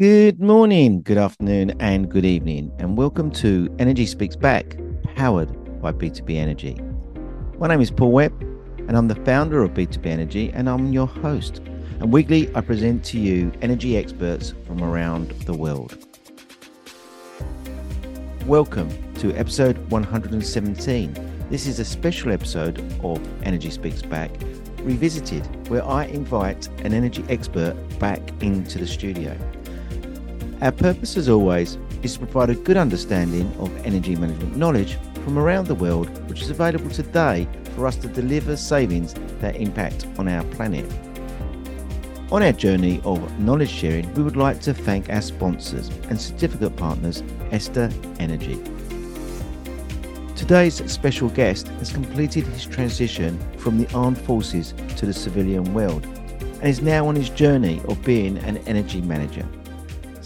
Good morning, good afternoon, and good evening, and welcome to Energy Speaks Back, powered by B2B Energy. My name is Paul Webb, and I'm the founder of B2B Energy, and I'm your host. And weekly, I present to you energy experts from around the world. Welcome to episode 117. This is a special episode of Energy Speaks Back, revisited, where I invite an energy expert back into the studio. Our purpose, as always, is to provide a good understanding of energy management knowledge from around the world, which is available today for us to deliver savings that impact on our planet. On our journey of knowledge sharing, we would like to thank our sponsors and certificate partners, Ester Energy. Today's special guest has completed his transition from the armed forces to the civilian world and is now on his journey of being an energy manager.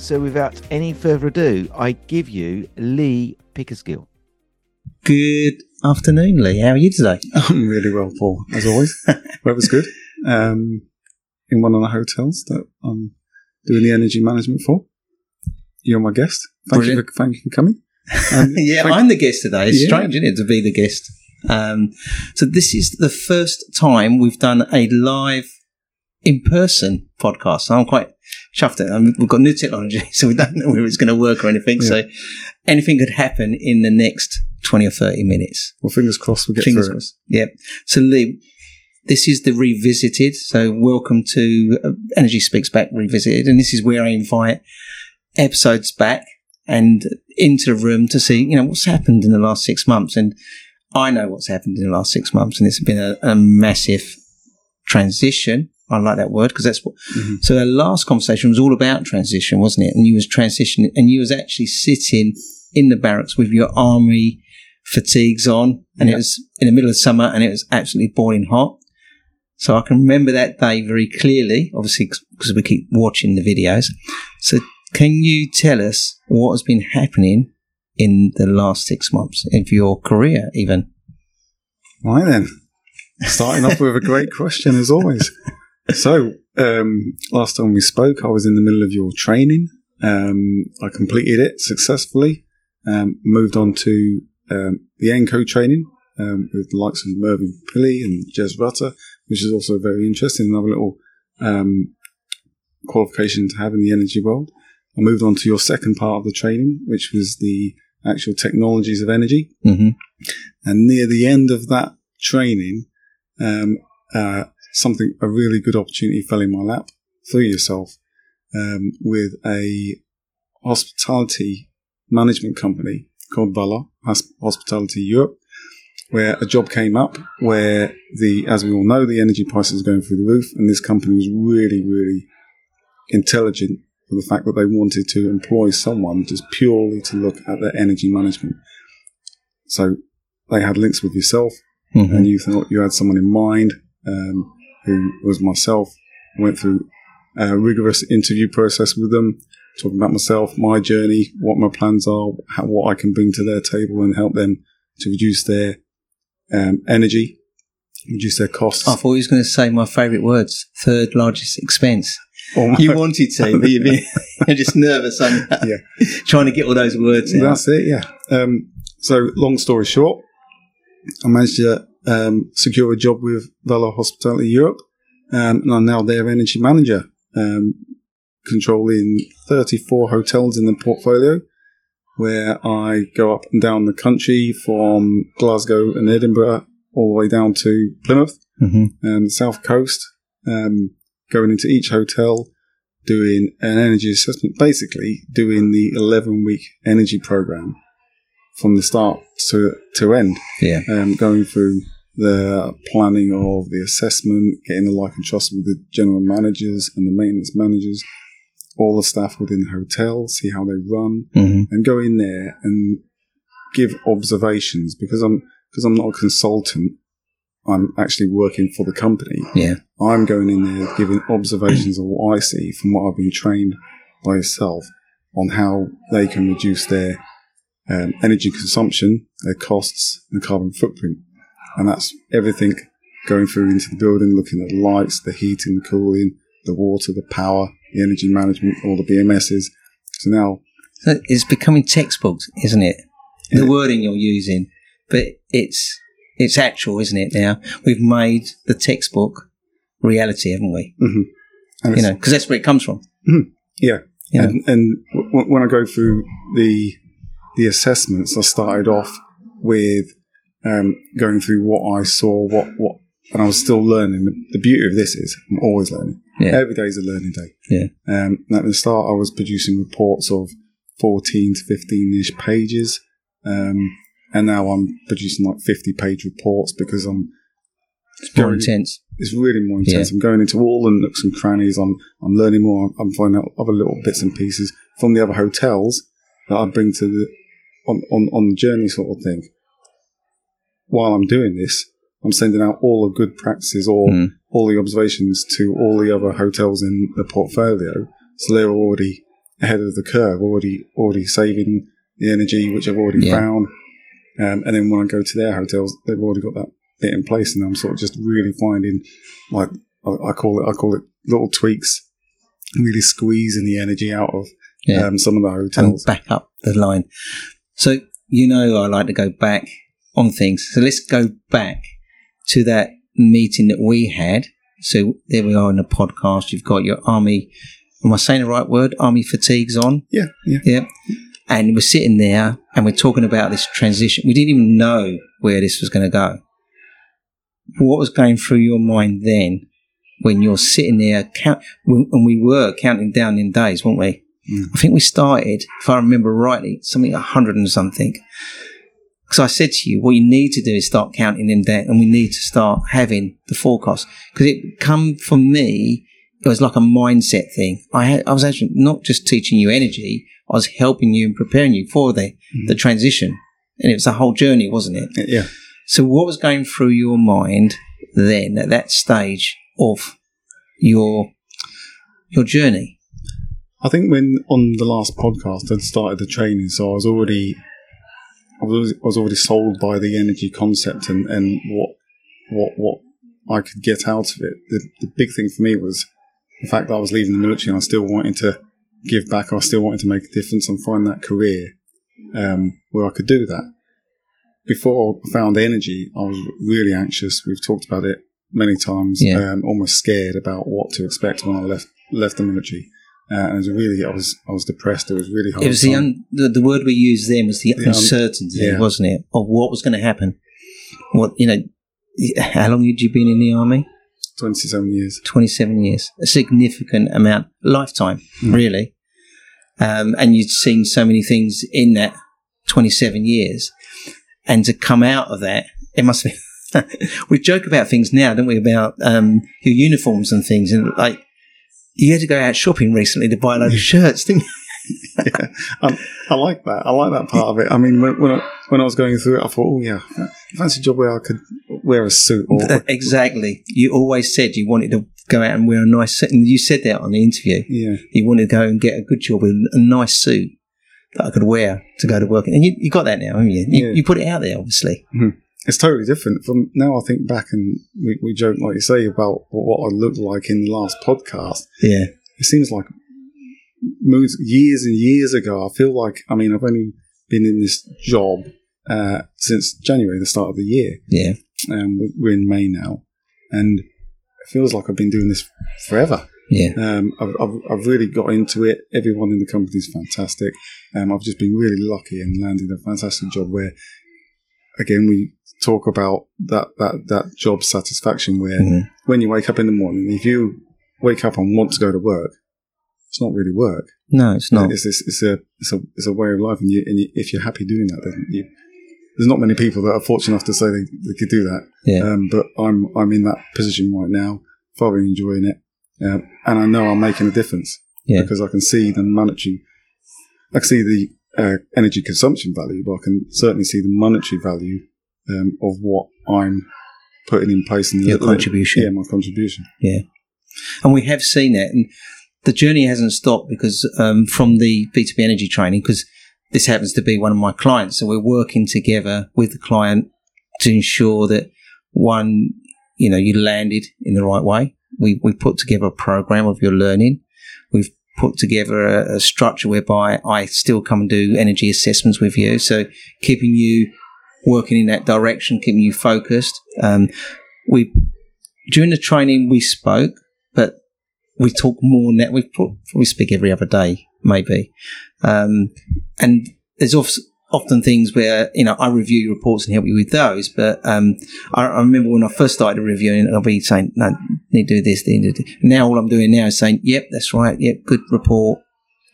So, without any further ado, I give you Lee Pickersgill. Good afternoon, Lee. How are you today? I'm really well, Paul, as always. Weather's good. Um, in one of the hotels that I'm doing the energy management for. You're my guest. Thank you for thank you for coming. Um, yeah, thank- I'm the guest today. It's Yeah. strange, isn't it, to be the guest? Um, so this is the first time we've done a live in-person podcast. So I'm quite chuffed at it. Um, We've got new technology, so we don't know whether it's going to work or anything. So anything could happen in the next 20 or 30 minutes. well, fingers crossed we get Fingers through it. crossed. Yep. So Lee, this is the revisited. So welcome to uh, Energy Speaks Back Revisited, and this is where I invite episodes back and into the room to see, you know, what's happened in the last six months. And I know what's happened in the last six months, and it's been a, a massive transition. I like that word because that's what. Mhm. So our last conversation was all about transition, wasn't it? And you was transitioning, and you was actually sitting in the barracks with your army fatigues on, and it was in the middle of summer, and it was absolutely boiling hot. So I can remember that day very clearly, obviously because we keep watching the videos. So can you tell us what has been happening in the last six months of your career, even? Right then. Starting off with a great question as always. So, um, last time we spoke, I was in the middle of your training. Um, I completed it successfully. Um, moved on to um, the ENCO training um, with the likes of Mervyn Pilley and Jez Rutter, which is also very interesting. Another little um, qualification to have in the energy world. I moved on to your second part of the training, which was the actual technologies of energy. Mm-hmm. And near the end of that training, um, uh, something, a really good opportunity fell in my lap through yourself um, with a hospitality management company called Valor Hospitality Europe, where a job came up where the, as we all know, the energy prices are going through the roof, and this company was really, really intelligent for the fact that they wanted to employ someone just purely to look at their energy management. So they had links with yourself, Mm-hmm. and you thought you had someone in mind um, who was myself. Went through a rigorous interview process with them, talking about myself, my journey, what my plans are, how, what I can bring to their table and help them to reduce their um, energy, reduce their costs. I thought he was going to say my favourite words: third largest expense. You wanted to, but you're just nervous, you? Yeah. Trying to get all those words out. That's it, yeah. Um, so, long story short, I managed to um, secure a job with Valor Hospitality Europe, um, and I'm now their energy manager, um, controlling 34 hotels in the portfolio, where I go up and down the country from Glasgow and Edinburgh all the way down to Plymouth hmm um, the south coast, um, going into each hotel, doing an energy assessment, basically doing the 11 week energy program from the start to, to end, Yeah. um, going through the planning of the assessment, getting the like and trust with the general managers and the maintenance managers, all the staff within the hotel, see how they run, hmm and go in there and give observations because I'm because I'm not a consultant. I'm actually working for the company. Yeah. I'm going in there giving observations of what I see from what I've been trained by yourself on how they can reduce their um, energy consumption, their costs, and carbon footprint. And that's everything going through into the building, looking at the lights, the heating, the cooling, the water, the power, the energy management, all the BMSs. So now So it's becoming textbooks, isn't it? The wording you're using, but it's it's actual, isn't it? Now we've made the textbook reality, haven't we? Mm-hmm. and You know, because that's where it comes from. Mm-hmm. Yeah, Yeah. and, and w- when I go through the the assessments, I started off with um, going through what I saw, what what, and I was still learning. The, beauty of this is I'm always learning. Yeah. Every day is a learning day. Yeah. Um, and at the start, I was producing reports of 14 to 15 ish pages, um, and now I'm producing like 50 page reports because I'm It's more Very- intense. it's really more intense. I'm going into all the nooks and crannies. I'm I'm learning more. I'm finding out other little bits and pieces from the other hotels that I bring to the on on, on the journey sort of thing. While I'm doing this, I'm sending out all the good practices or Mm. all the observations to all the other hotels in the portfolio, so they're already ahead of the curve, already already saving the energy which I've already Yeah. found. Um, and then when I go to their hotels, they've already got that bit in place, and I'm sort of just really finding like I, I call it I call it little tweaks, really squeezing the energy out of Yeah. um, some of the hotels. and back up the line. So you know, I like to go back on things. So let's go back to that meeting that we had. So there we are in the podcast. You've got your army. Am I saying the right word? Army fatigues on. Yeah, yeah. Yeah. And we're sitting there and we're talking about this transition. We didn't even know where this was going to go. What was going through your mind then when you're sitting there count, and we were counting down in days, weren't we? Mm. I think we started, if I remember rightly, something a hundred and something. Because I said to you, what you need to do is start counting them down, and we need to start having the forecast. Because it come for me, it was like a mindset thing. I had, I was actually not just teaching you energy, I was helping you and preparing you for the mm-hmm. the transition, and it was a whole journey, wasn't it? Yeah. So, what was going through your mind then at that stage of your your journey? I think when on the last podcast I'd started the training, so I was already I was I was already sold by the energy concept and, and what what what I could get out of it. The, the big thing for me was the fact that I was leaving the military and I still wanted to give back. I still wanted to make a difference and find that career um, where I could do that. Before I found energy, I was really anxious. We've talked about it many times. Yeah. Um, almost scared about what to expect when I left left the military. Uh, and it was really, I was, I was depressed. It was really hard. It was the, un, the the word we used then was the, The un- uncertainty, yeah. wasn't it, of what was going to happen? What you know? How long had you been in the army? 27 years. Twenty seven years, a significant amount, lifetime, Mm. really. Um, and you'd seen so many things in that twenty seven years, and to come out of that, it must be. we joke about things now, don't we? About um, your uniforms and things, and like you had to go out shopping recently to buy a load of shirts, didn't you? yeah, I, I like that. I like that part of it. I mean, when, when, I, when I was going through it, I thought, oh yeah, fancy job where I could wear a suit. Or, exactly. You always said you wanted to go out and wear a nice suit, and you said that on the interview. yeah, You wanted to go and get a good job with a nice suit that I could wear to go to work, and you, you got that now, haven't you? You, Yeah. you put it out there, obviously. Mm-hmm. It's totally different. From now, I think back and we, we joke, like you say, about what I looked like in the last podcast. Yeah, It seems like moons, years and years ago. I feel like, I mean, I've only been in this job uh, since January, the start of the year. yeah, Um, we- we're in May now, and it feels like I've been doing this forever. yeah, Um, I've, I've, I've really got into it. Everyone in the company is fantastic. Um, I've just been really lucky and landed a fantastic job where, again, we talk about that, that, that job satisfaction where Mhm. when you wake up in the morning, if you wake up and want to go to work, it's not really work. No, it's not. It's, this, it's, a, it's, a, it's a way of life. And, you, and you, if you're happy doing that, then you, there's not many people that are fortunate enough to say they, they could do that. Yeah, Um, but I'm I'm in that position right now, thoroughly enjoying it, um, and I know I'm making a difference Yeah. because I can see the monetary, I can see the uh, energy consumption value, but I can certainly see the monetary value um, of what I'm putting in place and the- Your contribution. Yeah, my contribution. Yeah, and we have seen that, and the journey hasn't stopped because um, from the B two B energy training, because this happens to be one of my clients, so we're working together with the client to ensure that one, you know, you landed in the right way. We we put together a program of your learning. We've put together a, a, structure whereby I still come and do energy assessments with you. So keeping you working in that direction, keeping you focused. Um, we during the training we spoke, but we talk more now. We we speak every other day, maybe, um, and there's often things where you know I review your reports and help you with those. But um, I, I, remember when I first started reviewing, I'll be saying, "No, need to do this." Need to do. Now all I'm doing now is saying, "Yep, that's right. Yep, good report,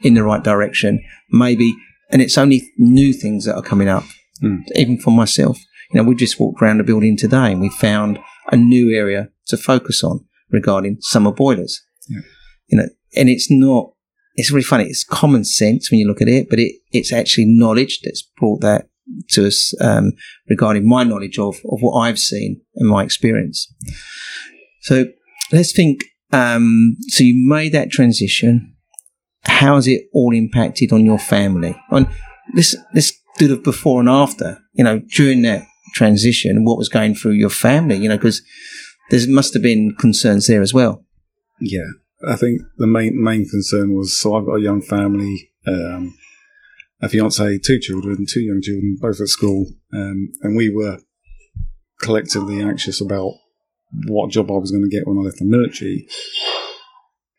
in the right direction." Maybe, and it's only new things that are coming up, mm. even for myself. You know, we just walked around the building today and we found a new area to focus on regarding summer boilers. Yeah. You know, and it's not it's really funny. It's common sense when you look at it, but it, it's actually knowledge that's brought that to us um, regarding my knowledge of, of what I've seen and my experience. So let's think. Um, so you made that transition. How has it all impacted on your family? On this, this do the before and after. You know, during that transition, what was going through your family? You know, because there must have been concerns there as well. Yeah, I think the main main concern was so I've got a young family, um, a fiance, two children, two young children, both at school, um, and we were collectively anxious about what job I was going to get when I left the military.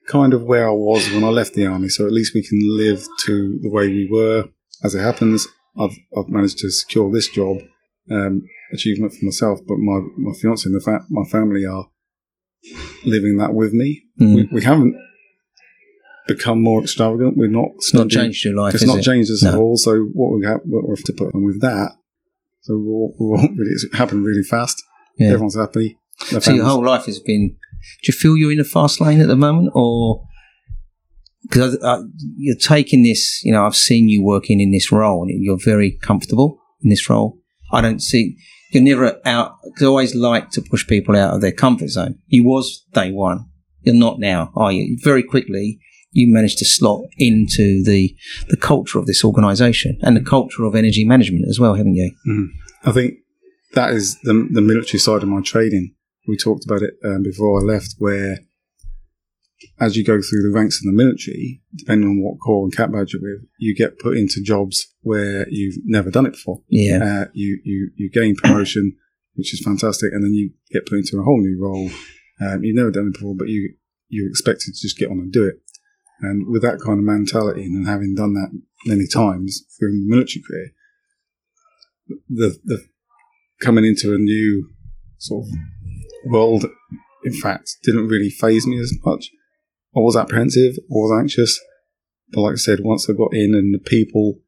Kind of where I was when I left the army, so at least we can live to the way we were. As it happens, I've I've managed to secure this job, um, achievement for myself, but my my fiance and the fa- my family are living that with me. Mm. We, we, haven't become more extravagant. We're not. It's not changed your life. It's not it? changed us no. at all. So what we have, what we have to put on with that. So we're, we're it's happened really fast. Yeah. Everyone's happy. so your whole life has been. Do you feel you're in a fast lane at the moment, or because you're taking this? You know, I've seen you working in this role, and you're very comfortable in this role. I don't see you're never out, because I always like to push people out of their comfort zone. You was day one. You're not now, are you? Very quickly, you managed to slot into the, the culture of this organization and the culture of energy management as well, haven't you? Mm-hmm. I think that is the, the military side of my training. We talked about it um, before I left, where as you go through the ranks in the military, depending on what corps and cap badge you're with, you get put into jobs where you've never done it before. Yeah. Uh, you, you, you gain promotion, which is fantastic. And then you get put into a whole new role. Um, you've never done it before, but you, you're expected to just get on and do it. And with that kind of mentality and having done that many times through the military career, the, the coming into a new sort of world, in fact, didn't really phase me as much I was apprehensive, I was anxious. But like I said, once I got in and the people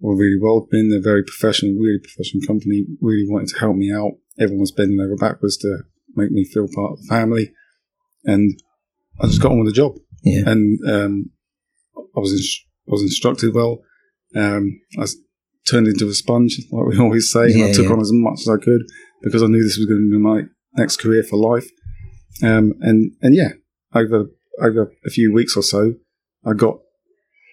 were really welcoming, they're very professional, really professional company, really wanted to help me out. Everyone's bending over backwards to make me feel part of the family. And I just got on with the job. Yeah. And um, I was I was instructed well. Um, I turned into a sponge, like we always say. Yeah, I took yeah. on as much as I could because I knew this was going to be my next career for life. Um, and and yeah, over over a few weeks or so, I got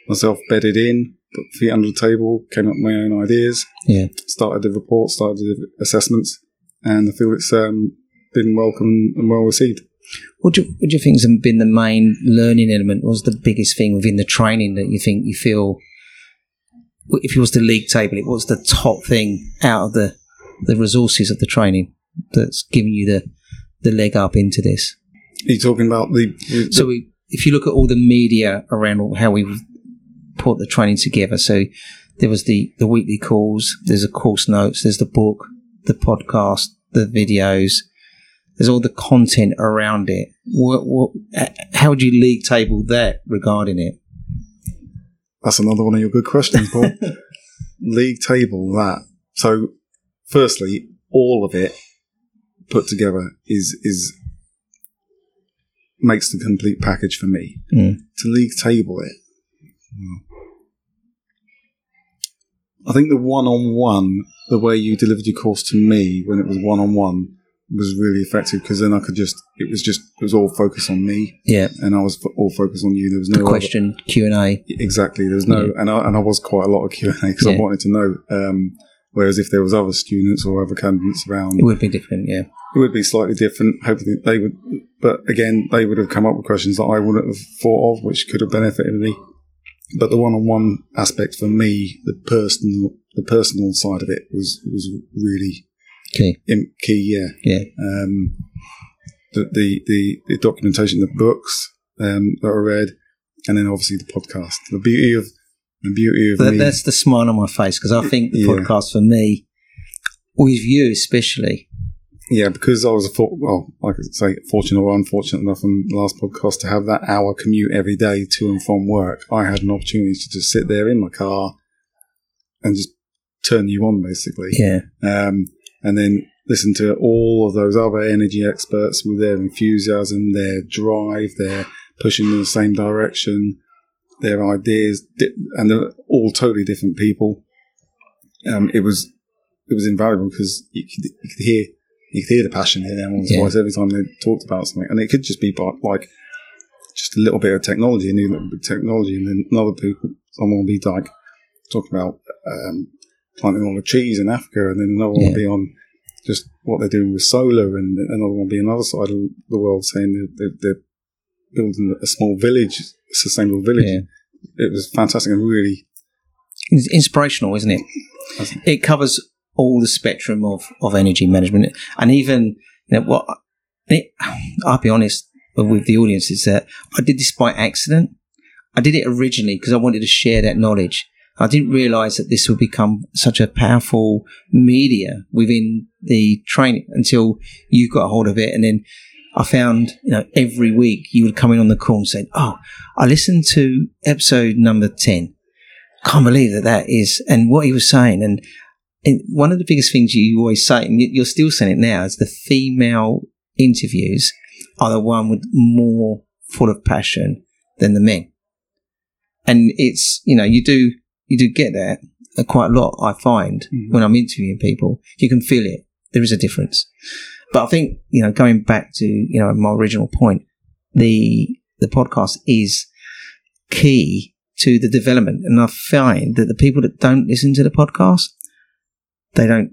myself bedded in, put feet under the table, came up with my own ideas. Yeah. Started the report, started the assessments, and I feel it's um, been welcome and well received. What do, you, what do you think has been the main learning element? What was the biggest thing within the training that you think you feel, if it was the league table, it was the top thing out of the, the resources of the training that's giving you the, the leg up into this? Are you talking about the? the so we, if you look at all the media around how we've put the training together, so there was the the weekly calls, there's the course notes, there's the book, the podcast, the videos. There's all the content around it. What, what, how would you league table that regarding it? That's another one of your good questions, Paul. league table that. So, firstly, all of it put together is is makes the complete package for me. Mm. To league table it, well, I think the one on one, the way you delivered your course to me when it was one on one, was really effective because then I could just it was just it was all focus on me. Yeah, and I was all focus on you. There was no the question Q and A. Exactly. There was no, yeah. and I and I was quite a lot of Q and A because yeah. I wanted to know. Um, Whereas if there was other students or other candidates around, It would be different, yeah. it would be slightly different. Hopefully they would, but again, they would have come up with questions that I wouldn't have thought of, which could have benefited me. But the one-on-one aspect for me, the personal, the personal side of it was was really im- key. Yeah, Yeah. um, the, the the the documentation, the books um, that I read, and then obviously the podcast. The beauty of the beauty of That, that's the smile on my face because I think the Yeah. podcast for me, with you especially, Yeah, because I was a for- well, like I say, fortunate or unfortunate enough on the last podcast to have that hour commute every day to and from work. I had an opportunity to just sit there in my car and just turn you on, basically, yeah, um, and then listen to all of those other energy experts with their enthusiasm, their drive, their pushing in the same direction, their ideas, di- and they're all totally different people. Um, it was it was invaluable because you could, you could hear you could hear the passion in everyone's Yeah. voice every time they talked about something, and it could just be about, like just a little bit of technology, a new little bit of technology, and then another people, someone will be like talking about um, planting all the trees in Africa, and then another one will be on just what they're doing with solar, and another one will be on the side of the world saying that they're, they're building a small village, a sustainable village. yeah. It was fantastic and really It's inspirational, isn't it? It covers all the spectrum of, of energy management, and even you know what. It, I'll be honest with the audience is that I did this by accident. I did it originally because I wanted to share that knowledge. I didn't realize that this would become such a powerful media within the training until you got a hold of it. And then I found, you know, every week you would come in on the call and say, Oh, I listened to episode number 10. Can't believe that that is, and what he was saying. And, and one of the biggest things you always say, and you- you're still saying it now, is the female interviews are the one with more full of passion than the men. And it's, you know, you do, you do get that quite a lot, I find, Mhm. when I'm interviewing people. You can feel it. There is a difference. But I think, you know, going back to, you know, my original point, the, the podcast is key to the development. And I find that the people that don't listen to the podcast, they don't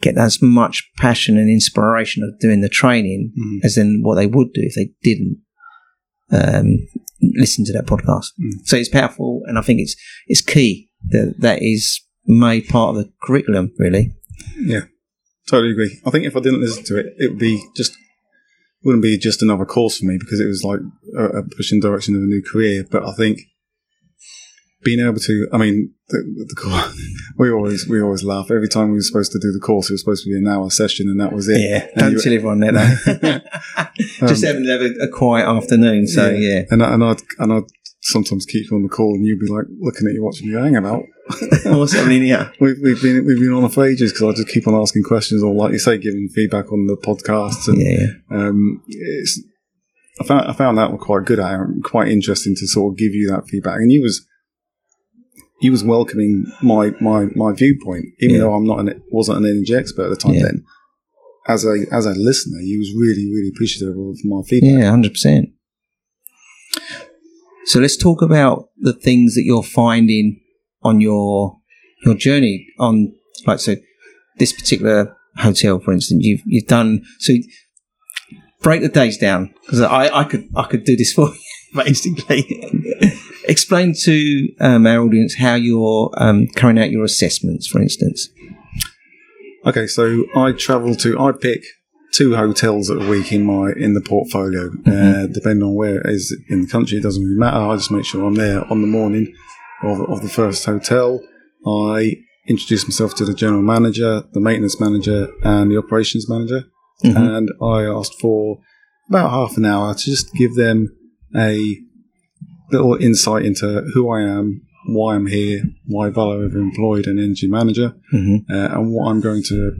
get as much passion and inspiration of doing the training Mhm. as in what they would do if they didn't um, listen to that podcast. Mm. So it's powerful, and I think it's it's key that that is made part of the curriculum. Really, Yeah, totally agree. I think if I didn't listen to it, it would be just wouldn't be just another course for me because it was like a, a push in direction of a new career. But I think being able to, I mean, the, the course, we always we always laugh every time we were supposed to do the course. It was supposed to be an hour session, and that was it. yeah. And Don't you- tell everyone that. Though. Just Um, having to have a, a quiet afternoon. So yeah, and I, and I'd and I'd sometimes keep you on the call, and you'd be like looking at you watching you hang about. what's happening here? We've, we've been we've been on for ages because I just keep on asking questions or like you say, giving feedback on the podcast and Yeah, um, it's, I found I found that quite good at it, quite interesting to sort of give you that feedback. And you was he was welcoming my my, my viewpoint, even Yeah. though I'm not an wasn't an energy expert at the time. Yeah. Then, as a as a listener, he was really really appreciative of my feedback. yeah, hundred percent. So let's talk about the things that you're finding on your your journey on, like, so this particular hotel, for instance, you've you've done so. Break the days down because I, I could I could do this for you basically. Explain to um, our audience how you're um, carrying out your assessments, for instance. Okay, so I travel to I pick two hotels a week in my in the portfolio, uh, depending on where it is in the country. It doesn't really matter. I just make sure I'm there on the morning of, of the first hotel. I introduce myself to the general manager, the maintenance manager, and the operations manager, Mhm. and I asked for about half an hour to just give them a little insight into who I am, why I'm here, why Valor have employed an energy manager, hmm uh, and what I'm going to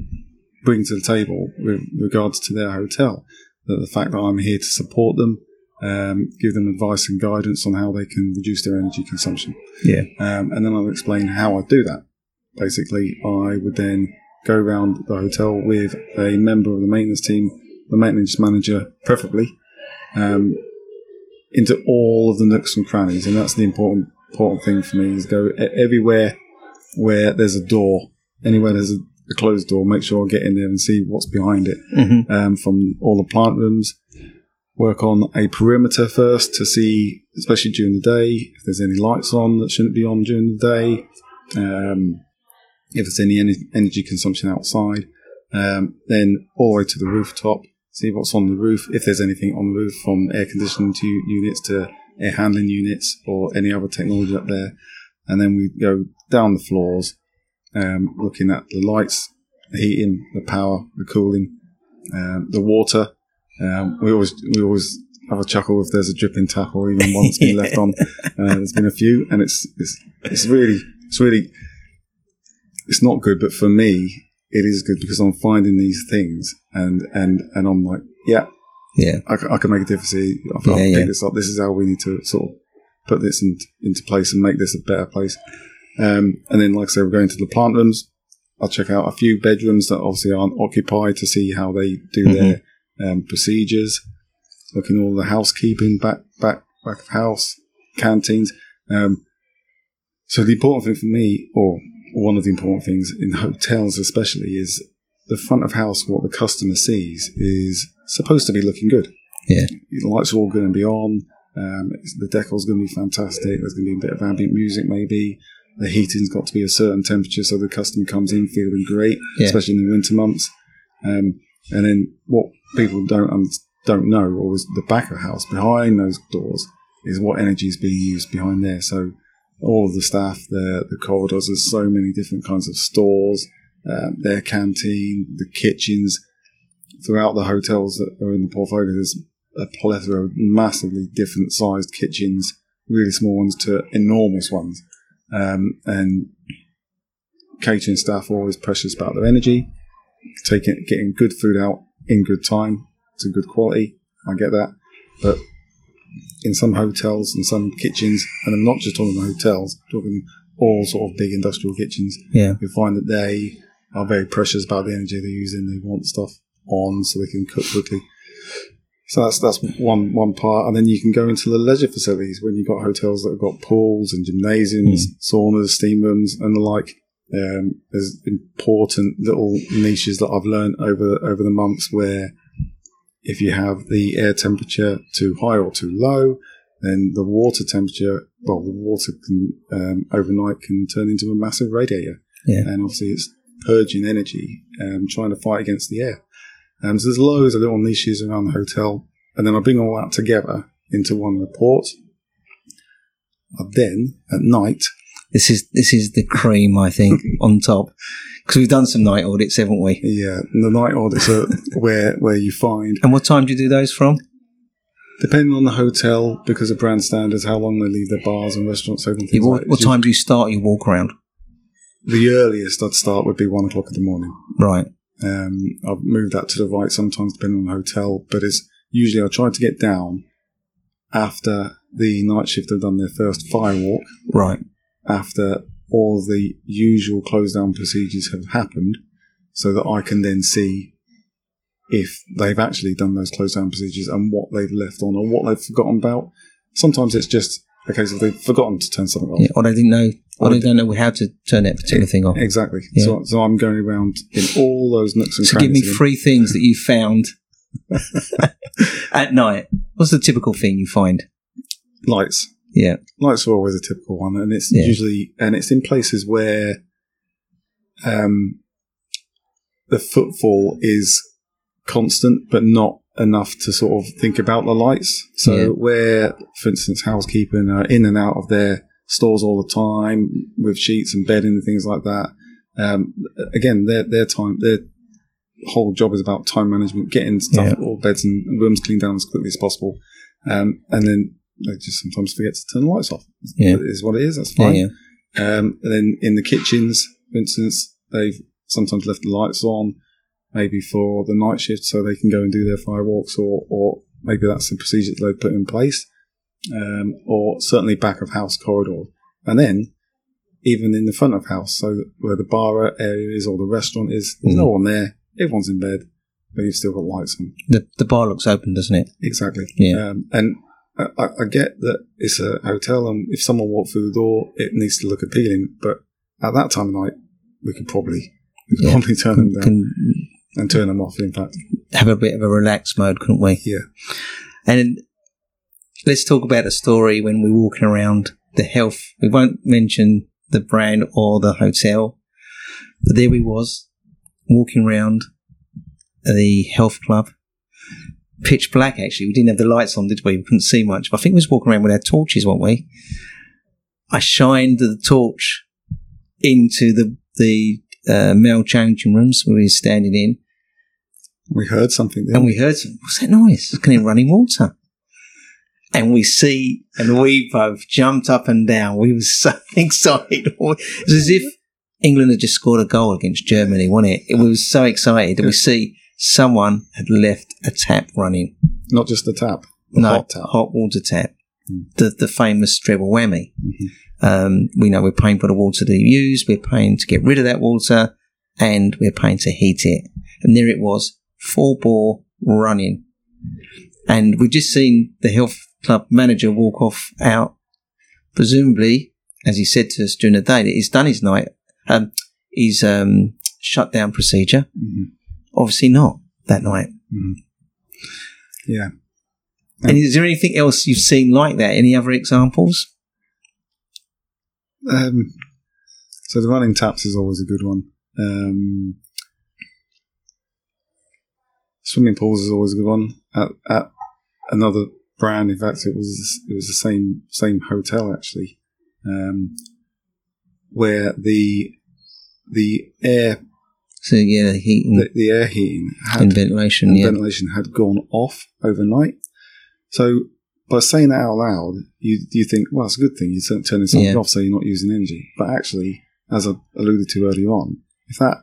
bring to the table with regards to their hotel. That the fact that I'm here to support them, um, give them advice and guidance on how they can reduce their energy consumption. Yeah. Um, and then I'll explain how I do that. Basically, I would then go around the hotel with a member of the maintenance team, the maintenance manager, preferably, um, into all of the nooks and crannies. And that's the important important thing for me is go everywhere where there's a door anywhere there's a, a closed door, make sure I get in there and see what's behind it hmm um, from all the plant rooms. Work on a perimeter first to see, especially during the day, if there's any lights on that shouldn't be on during the day, um, if there's any ener- energy consumption outside. Um, then all the way to the rooftop, see what's on the roof, if there's anything on the roof from air conditioning to units to air handling units or any other technology up there. And then we go down the floors, um, looking at the lights, the heating, the power, the cooling, um, the water. Um, we always we always have a chuckle if there's a dripping tap or even one that's been left on. Uh, there's been a few, and it's it's it's really it's really it's not good, but for me it is good because I'm finding these things and and and I'm like, yeah, Yeah. I can make a difference here. I can Yeah, pick yeah. this up. This is how we need to sort of put this in, into place and make this a better place. Um, and then, like I said, we're going to the plant rooms. I'll check out a few bedrooms that obviously aren't occupied to see how they do Mhm. their um, procedures. Looking all the housekeeping back back back of house canteens. Um, so the important thing for me, or one of the important things in hotels especially, is the front of house. What the customer sees is supposed to be looking good. Yeah. The lights are all going to be on. Um, the decor's going to be fantastic. There's going to be a bit of ambient music, maybe. The heating's got to be a certain temperature so the customer comes in feeling great, Yeah. especially in the winter months. Um, and then what people don't don't know, or is the back of the house behind those doors, is what energy is being used behind there. So all of the staff, the the corridors, there's so many different kinds of stores, um, their canteen, the kitchens. Throughout the hotels that are in the portfolio, there's a plethora of massively different sized kitchens, really small ones to enormous ones. Um, and catering staff are always precious about their energy, taking getting good food out in good time to good quality. I get that, but in some hotels and some kitchens, and I'm not just talking about hotels, I'm talking all sort of big industrial kitchens, Yeah. you find that they are very precious about the energy they're using. They want stuff on so they can cook quickly. So that's that's one one part, and then you can go into the leisure facilities when you've got hotels that have got pools and gymnasiums, saunas, steam rooms, and the like. Um, there's important little niches that I've learned over over the months where if you have the air temperature too high or too low, then the water temperature, well, the water can um, overnight can turn into a massive radiator Yeah. and obviously it's purging energy, um, trying to fight against the air. Um, so there's loads of little niches around the hotel, and then I bring all that together into one report. I then at night, This is this is the cream, I think, on top. Because we've done some night audits, haven't we? yeah, the night audits are where where you find, And what time do you do those from? depending on the hotel, because of brand standards, how long they leave their bars and restaurants open. Yeah, what, like what time do you start your walk around? The earliest I'd start would be one o'clock in the morning. Right. Um, I've moved that to the right sometimes depending on the hotel, but it's usually I try to get down after the night shift have done their first fire walk, Right. after all the usual close down procedures have happened, so that I can then see if they've actually done those close down procedures and what they've left on or what they've forgotten about. Sometimes it's just case of they've forgotten to turn something off. Yeah. Or they didn't know. Or Or they they- don't know how to turn that particular thing off. Exactly. Yeah. So, so I'm going around in all those nooks and So crannies. give me three things that you found at night. What's the typical thing you find? lights. Yeah. lights are always a typical one, and it's Yeah. usually and it's in places where um, the footfall is constant, but not enough to sort of think about the lights. So Yeah. where, for instance, housekeeping are in and out of their stores all the time with sheets and bedding and things like that. Um, again, their their time, their whole job is about time management, getting stuff, all beds and rooms cleaned down as quickly as possible, um, and then they just sometimes forget to turn the lights off. Yeah. It is what it is. That's Yeah. fine. Yeah. Um, and then in the kitchens, for instance, they've sometimes left the lights on, maybe for the night shift, so they can go and do their firewalks, or or maybe that's the procedure that they've put in place, um, or certainly back of house corridor, and then even in the front of house, so where the bar area is or the restaurant is, there's no one there. Everyone's in bed, but you've still got lights on. The, the bar looks open, doesn't it? Exactly. Yeah. Um, and I, I I get that it's a hotel, and if someone walked through the door, it needs to look appealing. But at that time of night, we could probably we could Yeah. probably turn them down Can and turn them off. In fact, have a bit of a relaxed mode, couldn't we? yeah, And let's talk about a story when we're walking around the health. We won't mention the brand or the hotel, but there we was walking around the health club. Pitch black, actually. We didn't have the lights on, did we? We couldn't see much. But I think we was walking around with our torches, weren't we? I shined the torch into the the uh, male changing rooms where we were standing in, we heard something there. and we heard some, what's that noise? It's kind of running water. And we see, and we both jumped up and down. We were so excited. It was as if England had just scored a goal against Germany, wasn't it? We were so excited. And we see someone had left a tap running. Not just the tap, the no, hot tap. water tap. Mm. The, the famous treble whammy. Mhm. Um, we know we're paying for the water to use, we're paying to get rid of that water, and we're paying to heat it. And there it was, full bore running. And we've just seen the health club manager walk off out, presumably, as he said to us during the day, that he's done his night, um, his um, shutdown procedure. Mhm. Obviously not that night. Yeah, And is there anything else you've seen like that? Any other examples? Um, so the running taps is always a good one. Um, swimming pools is always a good one. At, at another brand, in fact, it was it was the same same hotel actually, um, where the the air So yeah, the heating the, the air heating had and ventilation. and Yeah, ventilation had gone off overnight. So by saying that out loud, you you think, well, it's a good thing. You're turning something Yeah. off, so you're not using energy. But actually, as I alluded to earlier on, if that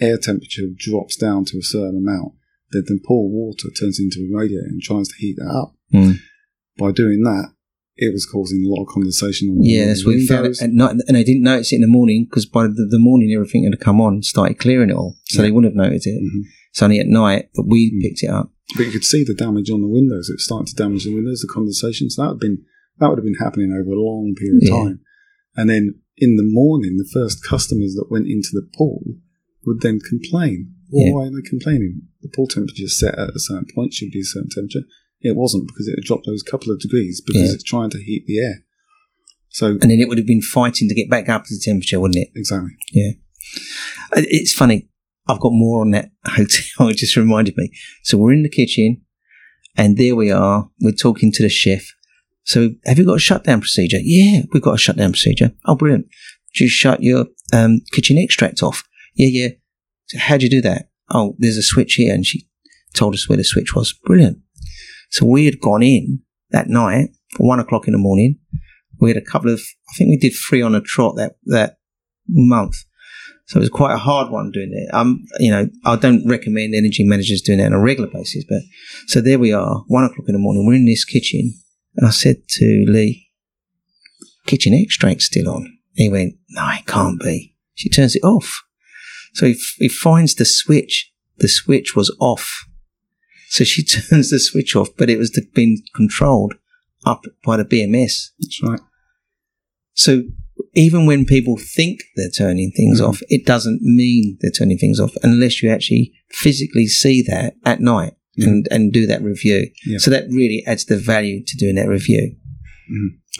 air temperature drops down to a certain amount, then the pool water turns into a radiator and tries to heat that up. Mm. By doing that, it was causing a lot of condensation on yeah. the That's what we found at night, and I didn't notice it in the morning because by the, the morning everything had come on, started clearing it all, so Yeah. they wouldn't have noticed it. Mhm. It's only at night that we Mm. picked it up. But you could see the damage on the windows. It starting to damage the windows, the condensation. So that would have been that would have been happening over a long period of Yeah. time. And then in the morning, the first customers that went into the pool would then complain. Well, Yeah. Why are they complaining? The pool temperature is set at a certain point, should be a certain temperature. It wasn't because it had dropped those couple of degrees because Yeah. it's trying to heat the air. So And then it would have been fighting to get back up to the temperature, wouldn't it? exactly. Yeah. Uh, it's funny. I've got more on that hotel. It just reminded me. So we're in the kitchen, and there we are. We're talking to the chef. So have you got a shutdown procedure? Yeah, we've got a shutdown procedure. Oh, brilliant. Do you shut your um, kitchen extract off? Yeah, yeah. So how'd you do that? Oh, there's a switch here, and she told us where the switch was. Brilliant. So we had gone in that night for one o'clock in the morning. We had a couple of, I think we did three on a trot that that month. So it was quite a hard one doing it. Um, you know, I don't recommend energy managers doing that on a regular basis, but so there we are, one o'clock in the morning. We're in this kitchen, and I said to Lee, "Kitchen extract's still on." He went, "No, it can't be." She turns it off. So he, f- he finds the switch. The switch was off. So she turns the switch off, but it was the, being controlled up by the BMS. That's right. So even when people think they're turning things Mhm. off, it doesn't mean they're turning things off unless you actually physically see that at night and, and do that review. Yeah. So that really adds the value to doing that review.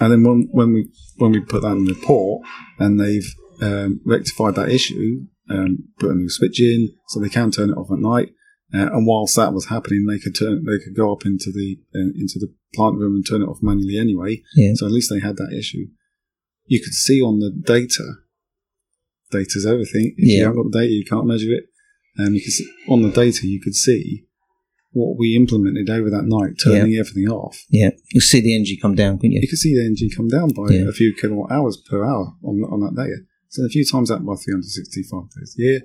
And then when, when we when we put that in the report and they've um, rectified that issue, um, put a new switch in so they can turn it off at night. Uh, and whilst that was happening, they could turn they could go up into the uh, into the plant room and turn it off manually anyway. Yeah. So at least they had that issue. You could see on the data. Data's everything. If you Yeah. haven't got the data, you can't measure it. And you can see, on the data, you could see what we implemented over that night, turning everything off Yeah. You'll see the energy come down, couldn't you? you can see the energy come down by Yeah. a few kilowatt hours per hour on, on that data. So if you times that by 365 days a year,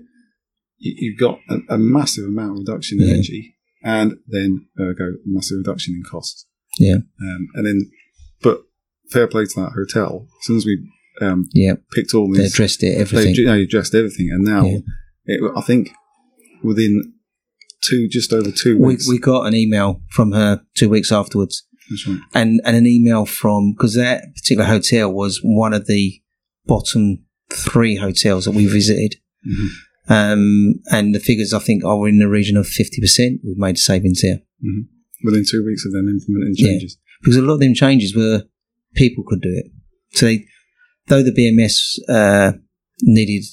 you, you've got a, a massive amount of reduction in Yeah. energy and then uh, go a massive reduction in costs. Yeah. Um, and then, but fair play to that hotel. As soon as we um, Yeah. picked all They these, addressed it, everything. you know, addressed everything. And now, Yeah. it, I think within two, just over two weeks. we got an email from her two weeks afterwards. that's right. and and an email from because that particular hotel was one of the bottom three hotels that we visited. Um, and the figures I think are in the region of 50%. We've made savings here. Within two weeks of them implementing Yeah. changes. because a lot of them changes were people could do it. So they, though the BMS uh, needed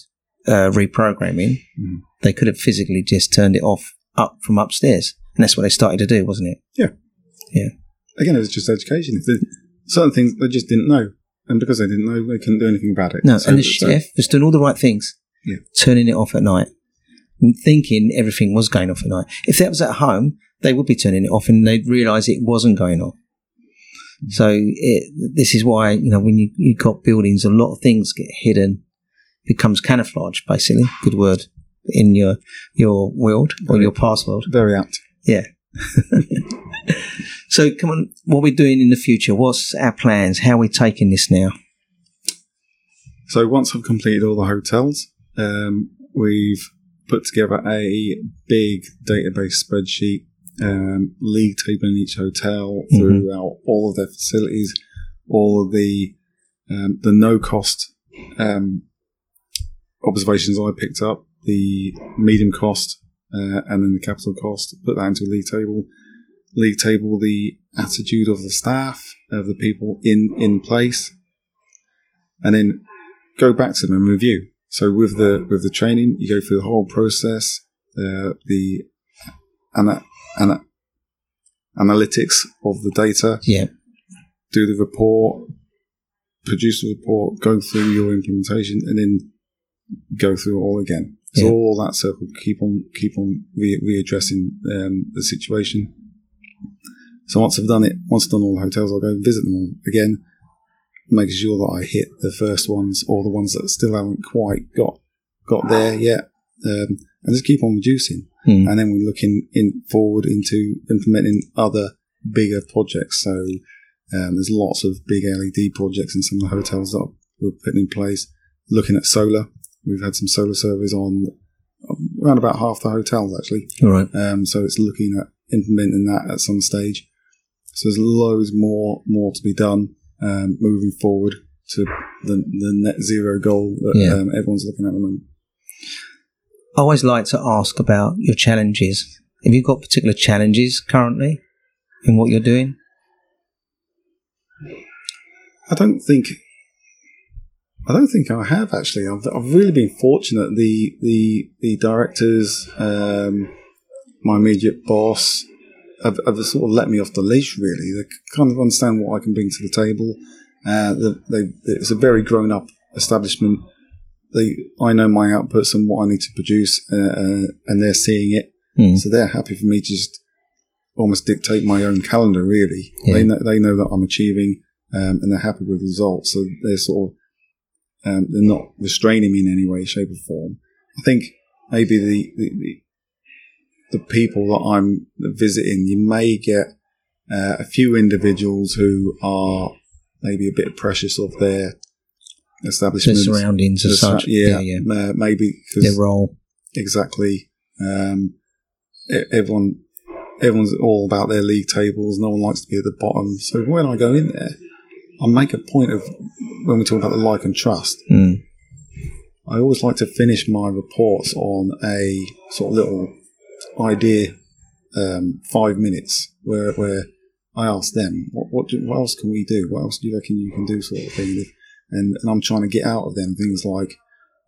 uh, reprogramming, Mhm. they could have physically just turned it off up from upstairs, and that's what they started to do, wasn't it? Yeah, yeah. Again, it was just education. Certain things they just didn't know, and because they didn't know, they couldn't do anything about it. No, So- and the so- chef was doing all the right things, Yeah. turning it off at night, and thinking everything was going off at night. If that was at home, they would be turning it off, and they'd realise it wasn't going off. So it, this is why you know when you you got buildings, a lot of things get hidden, becomes camouflage, basically. Good word in your your world or your past world. very apt. Yeah. so come on, what we're doing in the future? What's our plans? How are we taking this now? So once I've completed all the hotels, um, we've put together a big database spreadsheet, um, league table in each hotel Mhm. throughout all of their facilities, all of the um, the no cost um, observations I picked up, the medium cost, uh, and then the capital cost. Put that into a league table. League table the attitude of the staff, of the people in in place, and then go back to them and review. So with the with the training, you go through the whole process, uh, the ana- ana- analytics of the data, Yeah. do the report, produce the report, go through your implementation, and then go through it all again. So Yeah. all that circle, keep on keep on re- readdressing um, the situation. So once I've done it, once I've done all the hotels, I'll go and visit them all again, making sure that I hit the first ones or the ones that still haven't quite got got there yet, um, and just keep on reducing. Hmm. And then we're looking in forward into implementing other bigger projects. So um, there's lots of big LED projects in some of the hotels that we're putting in place. Looking at solar, we've had some solar surveys on around about half the hotels actually. All right. Um, so it's looking at implementing that at some stage. So there's loads more more to be done um, moving forward to the, the net zero goal that Yeah. um, everyone's looking at at the moment. I always like to ask about your challenges. Have you got particular challenges currently in what you're doing? I don't think. I don't think I have actually. I've, I've really been fortunate. The the the directors, um, my immediate boss, have, have sort of let me off the leash. Really, they kind of understand what I can bring to the table. Uh, they, they, it's a very grown up establishment. They, I know my outputs and what I need to produce, uh, uh, and they're seeing it. Hmm. So they're happy for me to just almost dictate my own calendar. Really, Yeah. they know they know that I'm achieving, um, and they're happy with the results. So they're sort of um, they're not restraining me in any way, shape, or form. I think maybe the the, the, the people that I'm visiting, you may get uh, a few individuals who are maybe a bit precious of their The establishment. surroundings as such. yeah, Yeah, yeah. Uh, maybe Their role. exactly. Um, everyone, everyone's all about their league tables. No one likes to be at the bottom. So when I go in there, I make a point of when we talk about the like and trust. Mm. I always like to finish my reports on a sort of little idea, um, five minutes, where where I ask them what what, do, what else can we do? What else do you reckon you can do, sort of thing. And and I'm trying to get out of them things like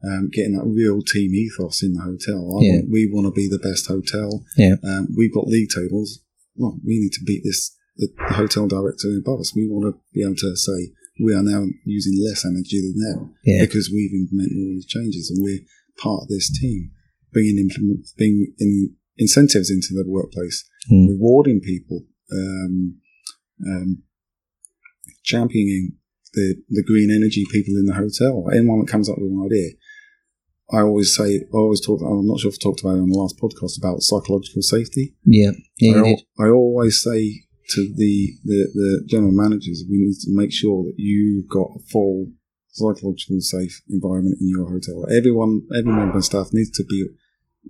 um, getting that real team ethos in the hotel. I Yeah. want, we want to be the best hotel. Yeah. Um, we've got league tables. Well, we need to beat this. The, the hotel director above us. We want to be able to say we are now using less energy than them Yeah. because we've implemented all these changes and we're part of this team, bringing implement, bringing in incentives into the workplace, Mm. rewarding people, um, um, championing the, the green energy people in the hotel. Anyone that comes up with an idea, I always say, I always talk. I'm not sure if I talked about it on the last podcast about psychological safety. Yeah. Yeah, I, al-. I always say to the, the, the general managers, we need to make sure that you've got a full psychological safe environment in your hotel. Everyone, every member of staff needs to be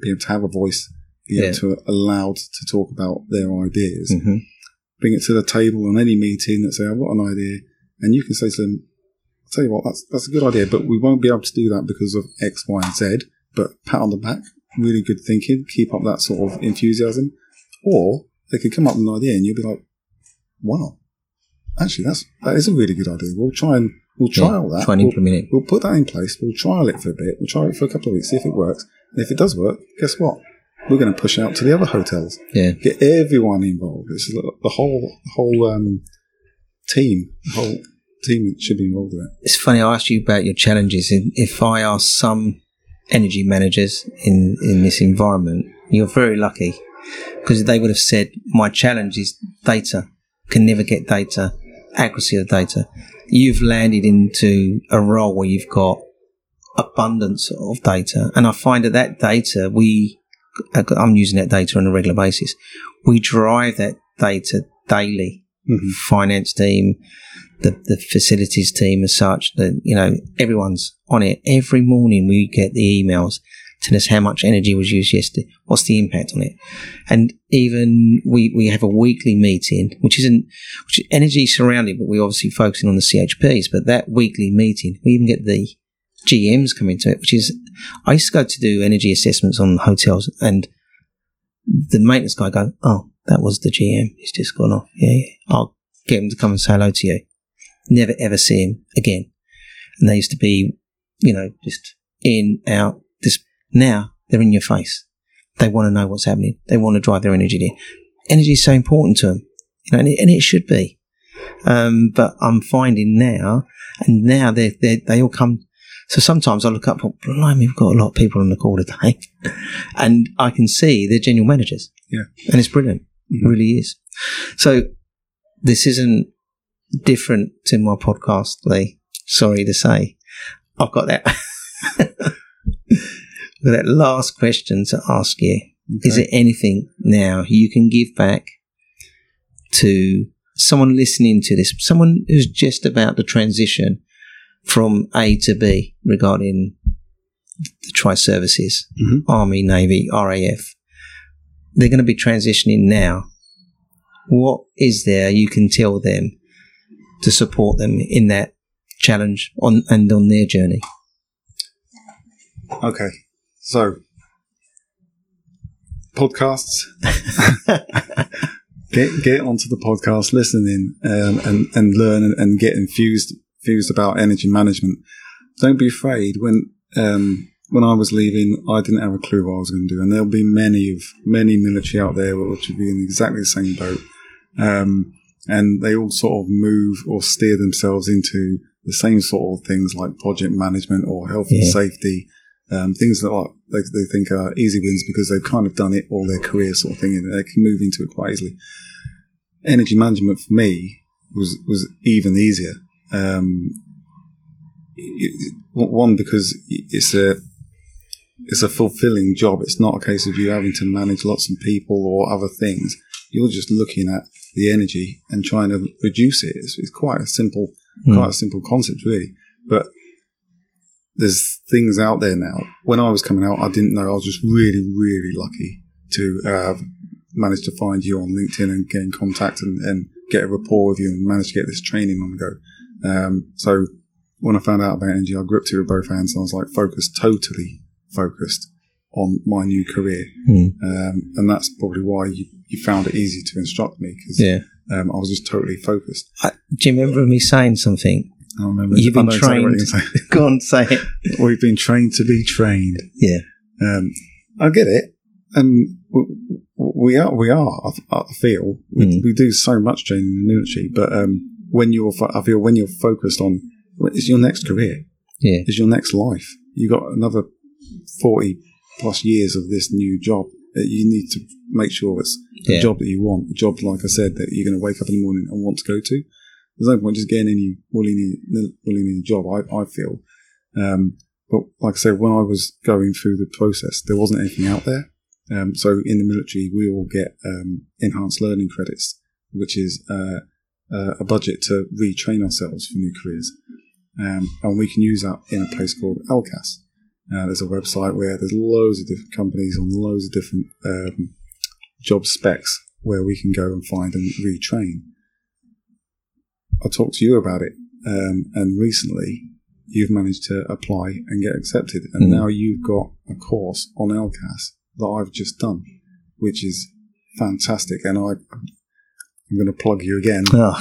be able to have a voice, be Yeah. able to allowed to talk about their ideas, hmm bring it to the table on any meeting that say, I've got an idea, and you can say to them, I'll tell you what, that's that's a good idea, but we won't be able to do that because of X, Y, and Z. but pat on the back, really good thinking, keep up that sort of enthusiasm. Or they could come up with an idea and you'll be like, wow, actually, that's, that is a really good idea. We'll try and, we'll trial that. Try and We'll- implement it. We'll put that in place. We'll trial it for a bit. We'll try it for a couple of weeks, see if it works. And if it does work, guess what? We're going to push it out to the other hotels. Yeah. Get everyone involved. It's the whole whole um, team. Whole hmm. team should be involved in it. It's funny. I asked you about your challenges. and If I ask some energy managers in in this environment, you're very lucky because they would have said my challenge is data. Can never get data, accuracy of data. You've landed into a role where you've got abundance of data, and I find that that data we I'm using that data on a regular basis. We drive that data daily. Mhm. Finance team, the, the facilities team as such, that, you know, everyone's on it. Every morning we get the emails telling us how much energy was used yesterday. What's the impact on it? And even we, we have a weekly meeting, which isn't, which is energy surrounding, but we're obviously focusing on the CHPs, but that weekly meeting, we even get the GMs come into it, which is, I used to go to do energy assessments on hotels and the maintenance guy go, oh, that was the GM. He's just gone off. Yeah, yeah. I'll get him to come and say hello to you. Never ever see him again. And they used to be, you know, just in, out. This now they're in your face. They want to know what's happening. They want to drive their energy there. Energy is so important to them, you know, and it, and it should be. Um, but I'm finding now, and now they they they all come. So sometimes I look up, oh, blimey, we've got a lot of people on the call today, and I can see they're general managers. Yeah. and it's brilliant. It really is. So this isn't different to my podcast, Lee. Sorry to say, I've got that. With that last question to ask you, is there anything now you can give back to someone listening to this, someone who's just about to transition from A to B regarding the tri services, Mhm. Army, Navy, RAF? They're going to be transitioning now. What is there you can tell them to support them in that challenge on and on their journey? Okay, so podcasts. get get onto the podcast, listen in, um, and and learn and, and get infused infused about energy management. Don't be afraid when um, when I was leaving, I didn't have a clue what I was going to do, and there'll be many of many military out there which will be in exactly the same boat, um, and they all sort of move or steer themselves into the same sort of things like project management or health and safety, um, things that are, they, they think are easy wins because they've kind of done it all their career sort of thing, and they can move into it quite easily. Energy management for me was was even easier. Um, it- one because it's a it's a fulfilling job. It's not a case of you having to manage lots of people or other things. You're just looking at the energy and trying to reduce it. It's, it's quite a simple, Hmm. quite a simple concept, really. But there's things out there now. When I was coming out, I didn't know. I was just really, really lucky to have managed to find you on LinkedIn and get in contact and, and get a rapport with you and manage to get this training on the go. Um, so when I found out about energy, I gripped it with both hands and I was like focused, totally focused on my new career. Hmm. Um, and that's probably why you, you found it easy to instruct me because Yeah. um, I was just totally focused. I, do you remember me saying something? I remember You've been exactly trained. Go on, say it. We've been trained to be trained. Yeah. Um, I get it, and we are. We are. I, I feel we, Mm. we do so much training in the military, but um, when you're, I feel when you're focused on, it's your next career, Yeah. it's your next life. You've got another forty plus years of this new job that you need to make sure it's the Yeah. job that you want, the job, like I said, that you're going to wake up in the morning and want to go to. There's no point just getting any willy nilly job. I, I feel. Um, but like I said, when I was going through the process, there wasn't anything out there. Um, so in the military, we all get um, enhanced learning credits, which is uh, uh, a budget to retrain ourselves for new careers. Um, and we can use that in a place called ELCAS. Uh, there's a website where there's loads of different companies on loads of different um, job specs where we can go and find and retrain. I talked to you about it, um, and recently you've managed to apply and get accepted. And Mm. now you've got a course on ELCAS that I've just done, which is fantastic. And I, I'm going to plug you again, Oh,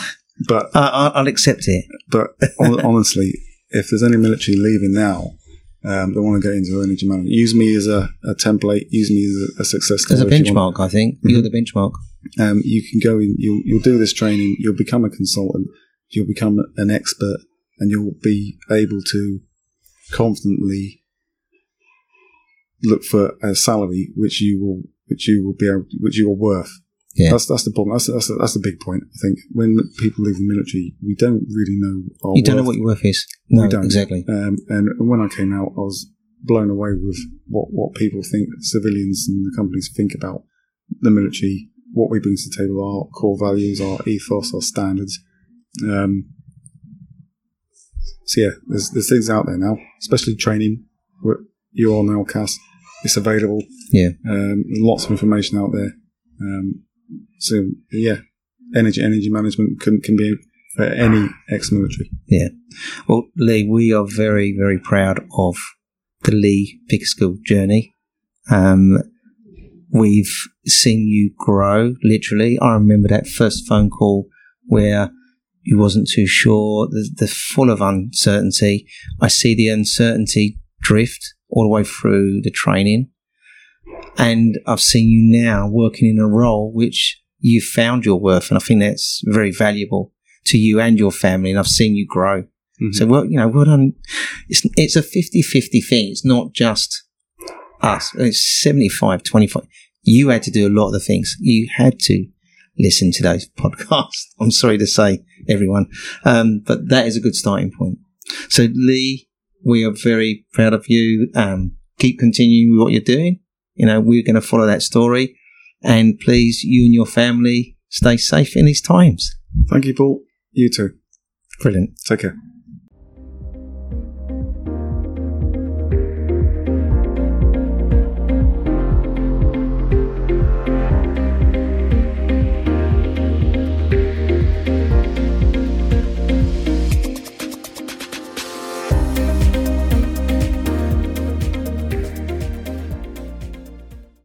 but I, I- I'll accept it. but honestly, if there's any military leaving now um, that want to get into energy management, use me as a, a template. Use me as a, a success As a story. you want. benchmark, I think. You're the benchmark. Um, you can go in. You'll you'll do this training. You'll become a consultant. You'll become an expert, and you'll be able to confidently look for a salary which you will which you will be able which you are worth. Yeah. That's that's the problem. That's that's that's the big point. I think when people leave the military, we don't really know our You don't know what your worth is. No, We don't. exactly. Um, and when I came out, I was blown away with what, what people think, civilians and the companies think about the military, what we bring to the table, our core values, our ethos, our standards. Um, so yeah, there's, there's things out there now, especially training. You're on ELCAS. It's available. Yeah. Um, lots of information out there. Um, so yeah, energy, energy management can, can be for any ex-military. Yeah. Well, Lee, we are very, very proud of the Lee Pickersgill journey. Um, we've seen you grow, literally. I remember that first phone call where you wasn't too sure, the, the full of uncertainty. I see the uncertainty drift all the way through the training. And I've seen you now working in a role which you found your worth. And I think that's very valuable to you and your family. And I've seen you grow. So well, you know, well done. It's it's a 50-50 thing. It's not just us. It's 75, 25. You had to do a lot of the things. You had to listen to those podcasts. I'm sorry to say, everyone, um, but that is a good starting point. So Lee, we are very proud of you. Um, keep continuing with what you're doing. You know, we're going to follow that story, and please, you and your family, stay safe in these times. Thank you, Paul. You too. Brilliant. Take care.